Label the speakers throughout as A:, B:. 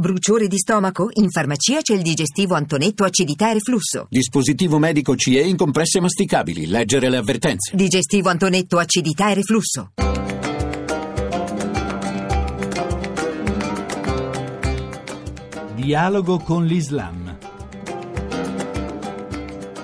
A: Bruciore di stomaco? In farmacia c'è il digestivo Antonetto acidità e reflusso.
B: Dispositivo medico CE in compresse masticabili. Leggere le avvertenze.
A: Digestivo Antonetto acidità e reflusso.
C: Dialogo con l'Islam.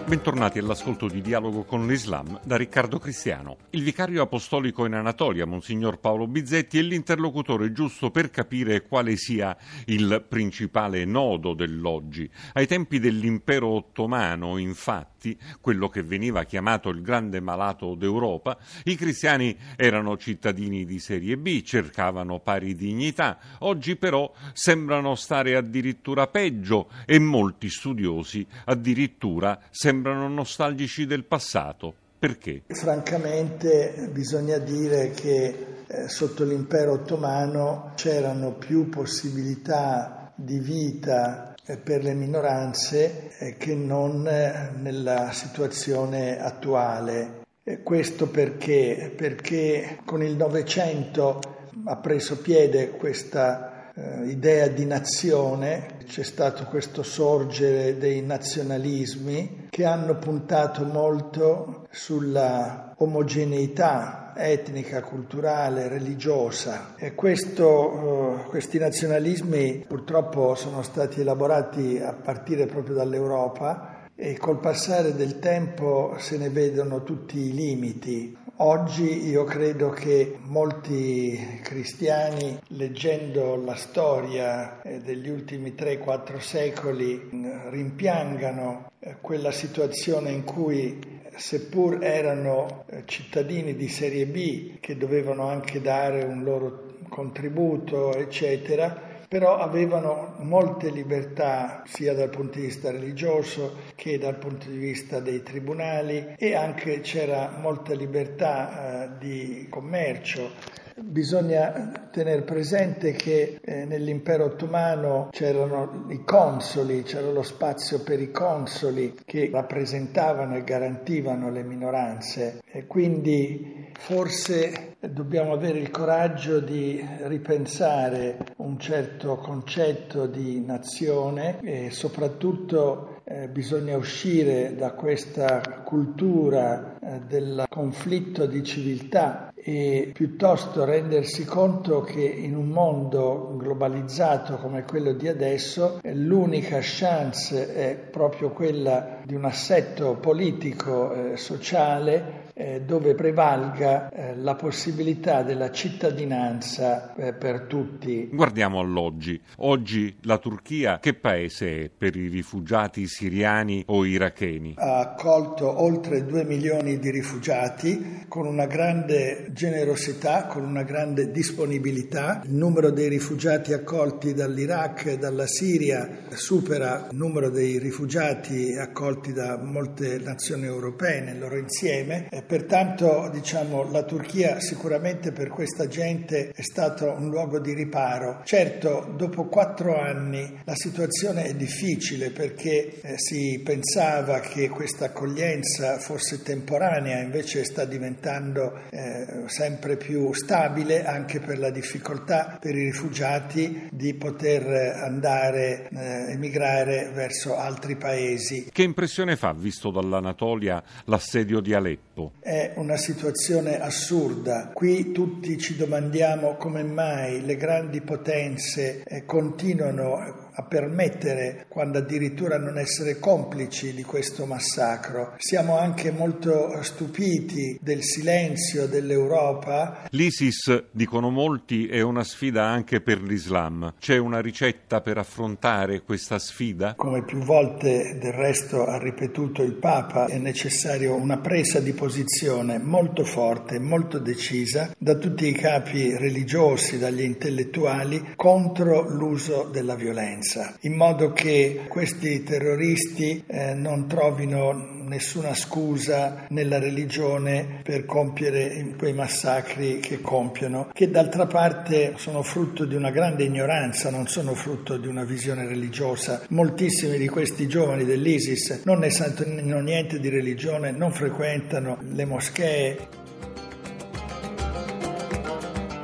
D: Bentornati all'ascolto di Dialogo con l'Islam da Riccardo Cristiano. Il vicario apostolico in Anatolia, Monsignor Paolo Bizzetti, è l'interlocutore giusto per capire quale sia il principale nodo dell'oggi. Ai tempi dell'impero ottomano, infatti, quello che veniva chiamato il grande malato d'Europa, i cristiani erano cittadini di serie B, cercavano pari dignità. Oggi però sembrano stare addirittura peggio e molti studiosi addirittura sembrano nostalgici del passato. Perché?
E: Francamente bisogna dire che eh, sotto l'impero ottomano c'erano più possibilità di vita per le minoranze eh, che non eh, nella situazione attuale. questo perché? Perché con il Novecento ha preso piede questa eh, idea di nazione, c'è stato questo sorgere dei nazionalismi che hanno puntato molto sulla omogeneità etnica, culturale, religiosa e questo, eh, questi nazionalismi purtroppo sono stati elaborati a partire proprio dall'Europa e col passare del tempo se ne vedono tutti i limiti. Oggi io credo che molti cristiani, leggendo la storia eh, degli ultimi 3-4 secoli, rimpiangano eh, quella situazione in cui seppur erano eh, cittadini di serie B che dovevano anche dare un loro contributo, eccetera, però avevano molte libertà sia dal punto di vista religioso che dal punto di vista dei tribunali e anche c'era molta libertà eh, di commercio. Bisogna tenere presente che eh, nell'impero ottomano c'erano i consoli, c'era lo spazio per i consoli che rappresentavano e garantivano le minoranze. E quindi forse dobbiamo avere il coraggio di ripensare un certo concetto di nazione e soprattutto eh, bisogna uscire da questa cultura eh, del conflitto di civiltà e piuttosto rendersi conto che in un mondo globalizzato come quello di adesso eh, l'unica chance è proprio quella di un assetto politico eh, sociale eh, dove prevalga eh, la possibilità della cittadinanza eh, per tutti.
D: Guardiamo all'oggi. Oggi la Turchia che paese è per i rifugiati siriani o iracheni?
E: Ha accolto oltre 2 milioni di rifugiati con una grande generosità, con una grande disponibilità. Il numero dei rifugiati accolti dall'Iraq e dalla Siria supera il numero dei rifugiati accolti da molte nazioni europee nel loro insieme pertanto diciamo, la Turchia sicuramente per questa gente è stato un luogo di riparo. Certo, dopo quattro anni la situazione è difficile perché eh, si pensava che questa accoglienza fosse temporanea, invece sta diventando eh, sempre più stabile anche per la difficoltà per i rifugiati di poter andare, eh, emigrare verso altri paesi.
D: Che impressione fa, visto dall'Anatolia, l'assedio di Aleppo?
E: È una situazione assurda. Qui tutti ci domandiamo come mai le grandi potenze eh, continuano a permettere, quando addirittura non essere complici di questo massacro. Siamo anche molto stupiti del silenzio dell'Europa.
D: L'ISIS, dicono molti, è una sfida anche per l'Islam. C'è una ricetta per affrontare questa sfida?
E: Come più volte del resto ha ripetuto il Papa, è necessario una presa di posizione molto forte, molto decisa da tutti i capi religiosi, dagli intellettuali, contro l'uso della violenza violenza, in modo che questi terroristi eh, non trovino nessuna scusa nella religione per compiere quei massacri che compiono, che d'altra parte sono frutto di una grande ignoranza, non sono frutto di una visione religiosa. Moltissimi di questi giovani dell'ISIS non ne sanno niente di religione, non frequentano le moschee.